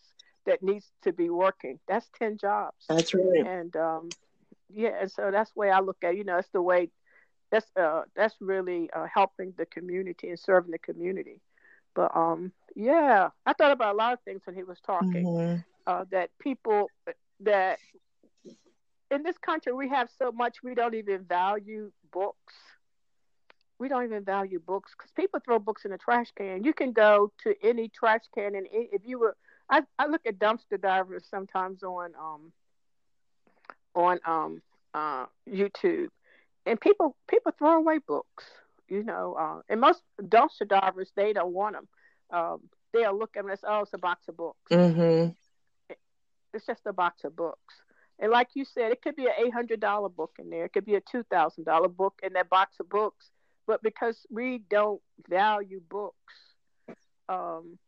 that needs to be working. That's ten jobs. That's right. And um, yeah, and so that's the way I look at. It. You know, it's the way that's uh that's really uh, helping the community and serving the community. But um, yeah, I thought about a lot of things when he was talking. Mm-hmm. Uh, that people that in this country we have so much we don't even value books. We don't even value books because people throw books in the trash can. You can go to any trash can and if you were I, I look at dumpster divers sometimes on um on um uh YouTube, and people people throw away books. You know, uh, and most dumpster divers they don't want them. Um, they'll look at them as oh, it's a box of books. Mm-hmm. it's just a box of books. And like you said, it could be an eight hundred dollar book in there. It could be a two thousand dollar book in that box of books. But because we don't value books, um,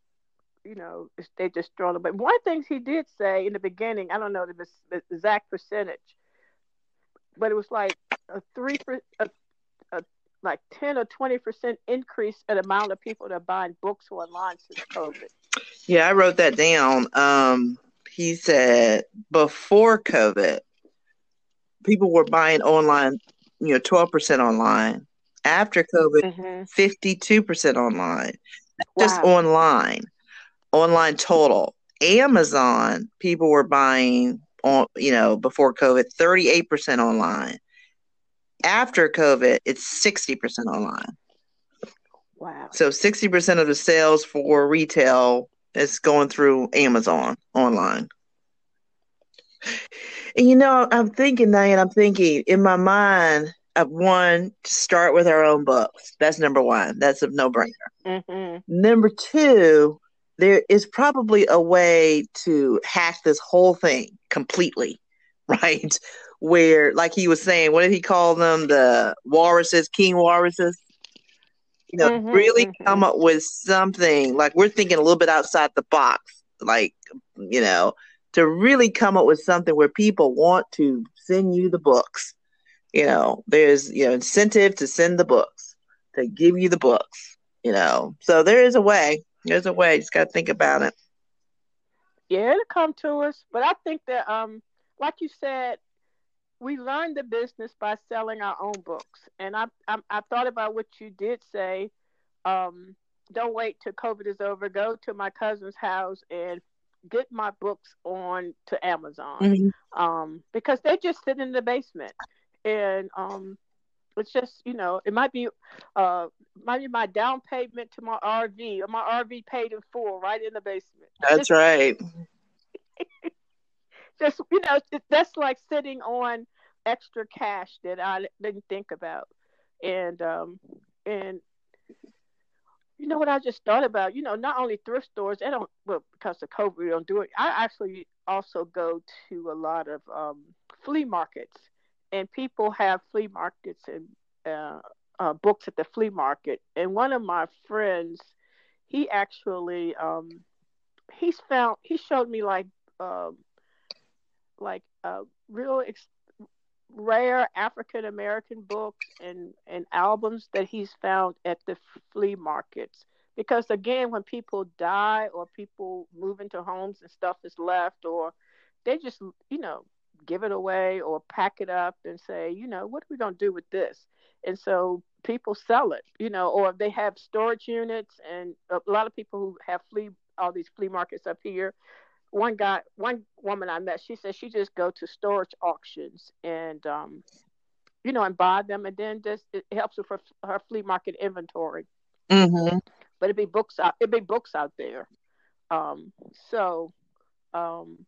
you know, they just throw them. But one of the things he did say in the beginning, I don't know the, exact percentage, but it was like a three a, a like ten or twenty percent increase in amount of people that are buying books online since COVID. Yeah, I wrote that down. Um, he said before COVID, people were buying online, you know, twelve percent online. After COVID, mm-hmm. 52 percent online. Wow. Just online online total. Amazon, people were buying on, you know, before COVID, 38% online. After COVID, it's 60% online. Wow. So 60% of the sales for retail is going through Amazon online. And you know, I'm thinking, Diane, I'm thinking in my mind, of one, start with our own books. That's number one. That's a no brainer. Mm-hmm. Number two, there is probably a way to hack this whole thing completely, right? Where, like he was saying, what did he call them? The walruses, king walruses. You know, mm-hmm, really mm-hmm. come up with something like we're thinking a little bit outside the box, like, you know, to really come up with something where people want to send you the books. You know, there's, you know, incentive to send the books, to give you the books, you know. So there is a way there's a way. You just got to think about it. Yeah, it'll come to us. But I think that, um, like you said, we learned the business by selling our own books. And I, I, I thought about what you did say. Um, don't wait till COVID is over. Go to my cousin's house and get my books on to Amazon mm-hmm. um, because they just sit in the basement. And um, it's just you know it might be uh might be my down payment to my RV or my RV paid in full right in the basement. That's right. just you know that's like sitting on extra cash that I didn't think about, and um and you know what I just thought about? You know, not only thrift stores, they don't well because of COVID we don't do it. I actually also go to a lot of um flea markets and people have flea markets and uh, uh, books at the flea market. And one of my friends, he actually um, he's found he showed me like um, like uh, real ex- rare African American books and and albums that he's found at the flea markets. Because again, when people die or people move into homes and stuff is left, or they just you know give it away or pack it up and say, you know, what are we going to do with this? And so people sell it, you know, or they have storage units and a lot of people who have flea all these flea markets up here. One guy, one woman I met, she said she just go to storage auctions and um, you know, and buy them, and then just it helps her for her flea market inventory. Mm-hmm. But it'd be books out. It'd be books out there. Um, so, um,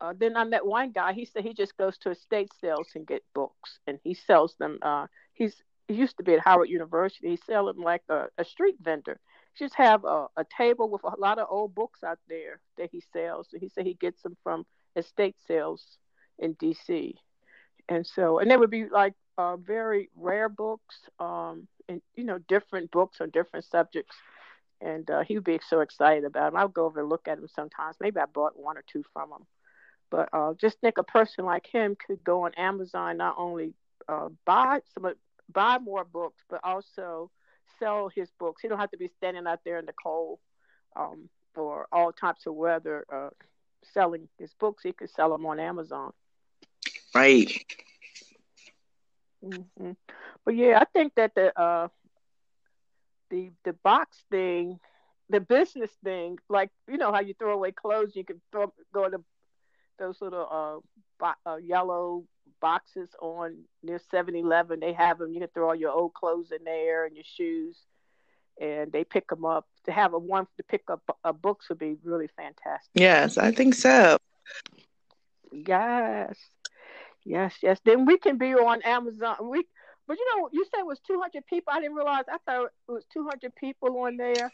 uh, then I met one guy. He said he just goes to estate sales and get books, and he sells them. Uh, he's he used to be at Howard University. He sell them like a, a street vendor. He just have a, a table with a lot of old books out there that he sells. And he said he gets them from estate sales in D.C. And so, and they would be like uh, very rare books, um, and you know, different books on different subjects. And uh, he would be so excited about them. I would go over and look at them sometimes. Maybe I bought one or two from him. But uh, just think a person like him could go on Amazon, not only uh, buy some, buy more books, but also sell his books. He don't have to be standing out there in the cold um, for all types of weather uh, selling his books. He could sell them on Amazon. Right. Mm-hmm. But yeah, I think that the uh, the the box thing, the business thing, like you know how you throw away clothes, you can throw go to those little uh, bo- uh yellow boxes on near 7-Eleven. They have them. You can throw all your old clothes in there and your shoes, and they pick them up. To have a one to pick up uh, books would be really fantastic. Yes, I think so. Yes, yes, yes. Then we can be on Amazon. We, but you know, you said it was 200 people. I didn't realize. I thought it was 200 people on there.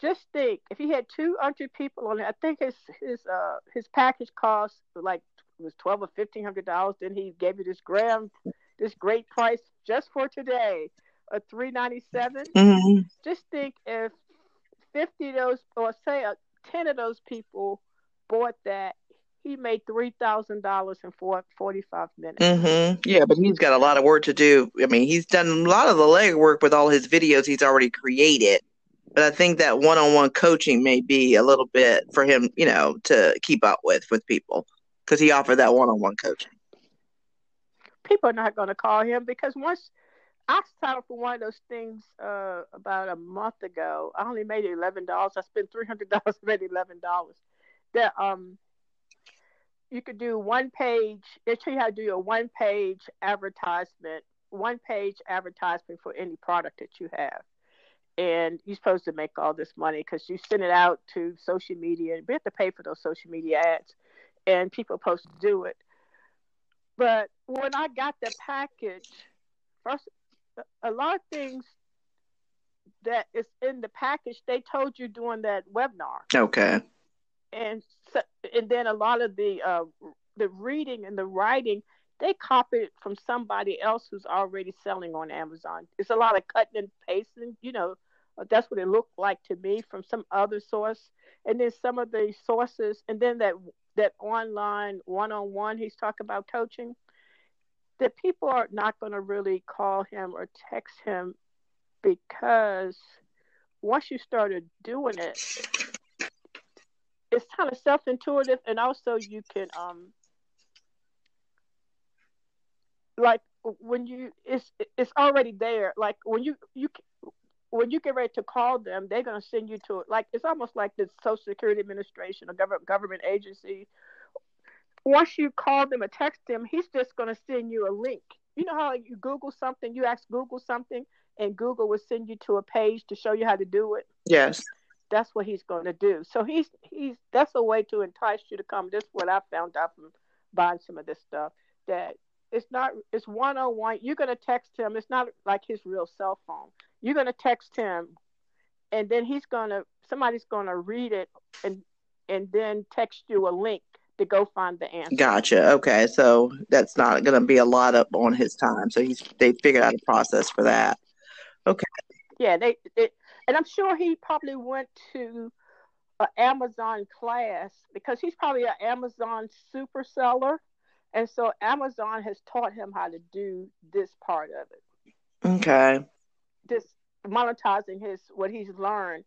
Just think, if he had 200 people on it, I think his his uh his package cost like was 12 or 1500 dollars. Then he gave you this grand, this great price just for today, a 397. Mm-hmm. Just think if 50 of those, or say a 10 of those people bought that he made three thousand dollars in four, 45 minutes. Mm-hmm. Yeah, but he's got a lot of work to do. I mean, he's done a lot of the legwork with all his videos he's already created. But I think that one-on-one coaching may be a little bit for him, you know, to keep up with with people because he offered that one-on-one coaching. People are not going to call him because once I up for one of those things uh, about a month ago, I only made eleven dollars. I spent three hundred dollars, made eleven dollars. That um you could do one page. They show you how to do a one page advertisement, one page advertisement for any product that you have. And you're supposed to make all this money because you send it out to social media and we have to pay for those social media ads. And people are supposed to do it. But when I got the package, first, a lot of things that is in the package, they told you during that webinar. Okay. And so, and then a lot of the uh, the reading and the writing they copied from somebody else who's already selling on Amazon. It's a lot of cutting and pasting, you know. Uh, that's what it looked like to me from some other source, and then some of the sources, and then that that online one-on-one he's talking about coaching. That people are not going to really call him or text him because once you started doing it, it's kind of self-intuitive and also you can um like when you it's it's already there like when you you when you get ready to call them they're going to send you to like it's almost like the social security administration or government government agency once you call them or text them he's just going to send you a link you know how you google something you ask google something and google will send you to a page to show you how to do it yes that's what he's going to do. So he's he's that's a way to entice you to come. This is what I found out from buying some of this stuff. That it's not it's one on one. You're going to text him. It's not like his real cell phone. You're going to text him, and then he's going to somebody's going to read it and and then text you a link to go find the answer. Gotcha. Okay, so that's not going to be a lot up on his time. So he's they figured out a process for that. Okay. Yeah, they, they and I'm sure he probably went to an Amazon class because he's probably an Amazon super seller. And so Amazon has taught him how to do this part of it. Okay. This monetizing his what he's learned.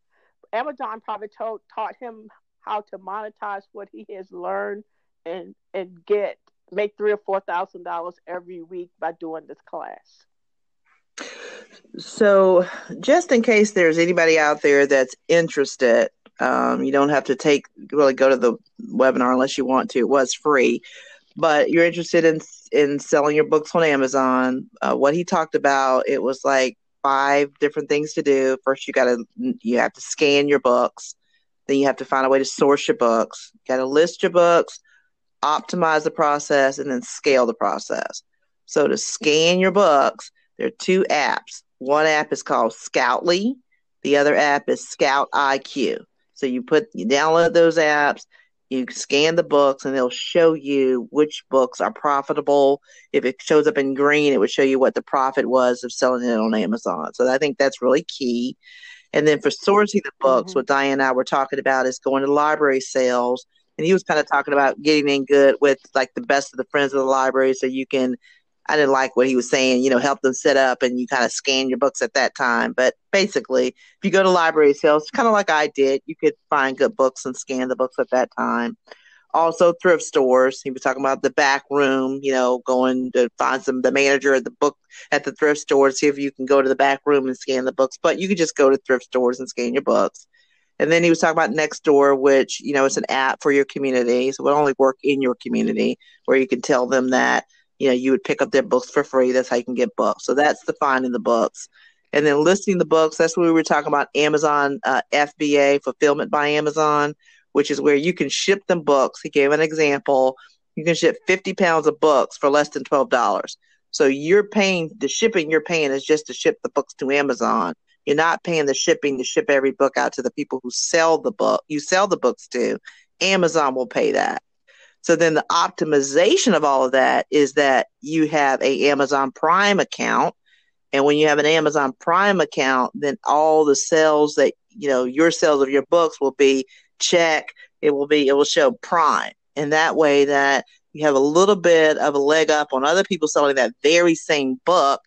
Amazon probably taught him how to monetize what he has learned and and get make three or four thousand dollars every week by doing this class? So, just in case there's anybody out there that's interested, um, you don't have to take really go to the webinar unless you want to. It was free, but you're interested in in selling your books on Amazon. Uh, what he talked about, it was like five different things to do. First, you got to you have to scan your books. Then you have to find a way to source your books. You got to list your books, optimize the process, and then scale the process. So to scan your books, there are two apps. One app is called Scoutly. The other app is Scout IQ. So you put you download those apps, you scan the books, and they'll show you which books are profitable. If it shows up in green, it would show you what the profit was of selling it on Amazon. So I think that's really key. And then for sourcing the books, mm-hmm. what Diane and I were talking about is going to library sales. And he was kind of talking about getting in good with like the best of the friends of the library so you can I didn't like what he was saying, you know, help them set up and you kind of scan your books at that time. But basically, if you go to library sales, kind of like I did, you could find good books and scan the books at that time. Also, thrift stores. He was talking about the back room, you know, going to find some the manager at the book at the thrift store, see if you can go to the back room and scan the books. But you could just go to thrift stores and scan your books. And then he was talking about Nextdoor, which you know it's an app for your community, so it only work in your community, where you can tell them that you know, you would pick up their books for free. That's how you can get books. So that's the finding the books. And then listing the books, that's what we were talking about Amazon uh, FBA, Fulfillment by Amazon, which is where you can ship them books. He gave an example. You can ship 50 pounds of books for less than $12. So you're paying the shipping you're paying is just to ship the books to Amazon. You're not paying the shipping to ship every book out to the people who sell the book. You sell the books to. Amazon will pay that. So then the optimization of all of that is that you have a Amazon Prime account. And when you have an Amazon Prime account, then all the sales that, you know, your sales of your books will be check. It will be, it will show Prime. And that way that you have a little bit of a leg up on other people selling that very same book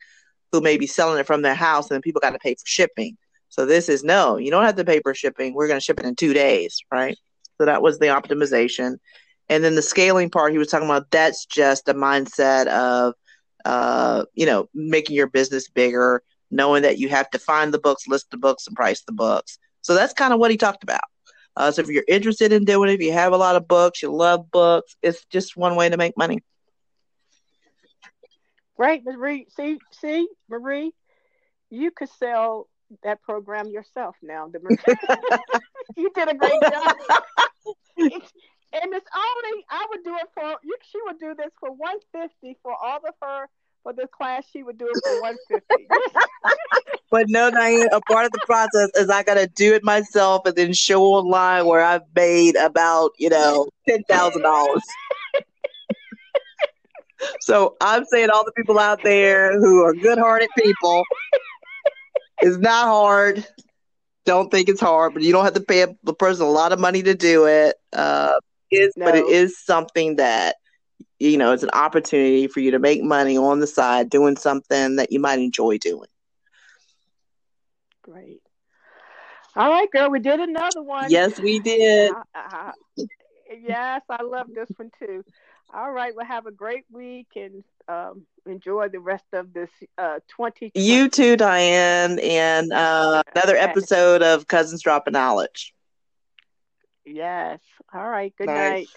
who may be selling it from their house and people got to pay for shipping. So this is no, you don't have to pay for shipping. We're going to ship it in two days, right? So that was the optimization. And then the scaling part he was talking about, that's just a mindset of, uh, you know, making your business bigger, knowing that you have to find the books, list the books, and price the books. So that's kind of what he talked about. Uh, so if you're interested in doing it, if you have a lot of books, you love books, it's just one way to make money. Great, Marie. See, see, Marie, you could sell that program yourself now. you did a great job. and it's only I would do it for you. She would do this for one fifty for all of her for this class. She would do it for one fifty. but no, Diane, a part of the process is I got to do it myself and then show online where I've made about you know ten thousand dollars. so I'm saying all the people out there who are good-hearted people, it's not hard. Don't think it's hard, but you don't have to pay a, a person a lot of money to do it. Uh, is, no. but it is something that you know it's an opportunity for you to make money on the side doing something that you might enjoy doing. Great. All right, girl, we did another one. Yes, we did. Uh, uh, yes, I love this one too. All right, well, have a great week and um, enjoy the rest of this uh, 20. You too, Diane, and uh, another episode of Cousins Dropping Knowledge. Yes. All right. Good night.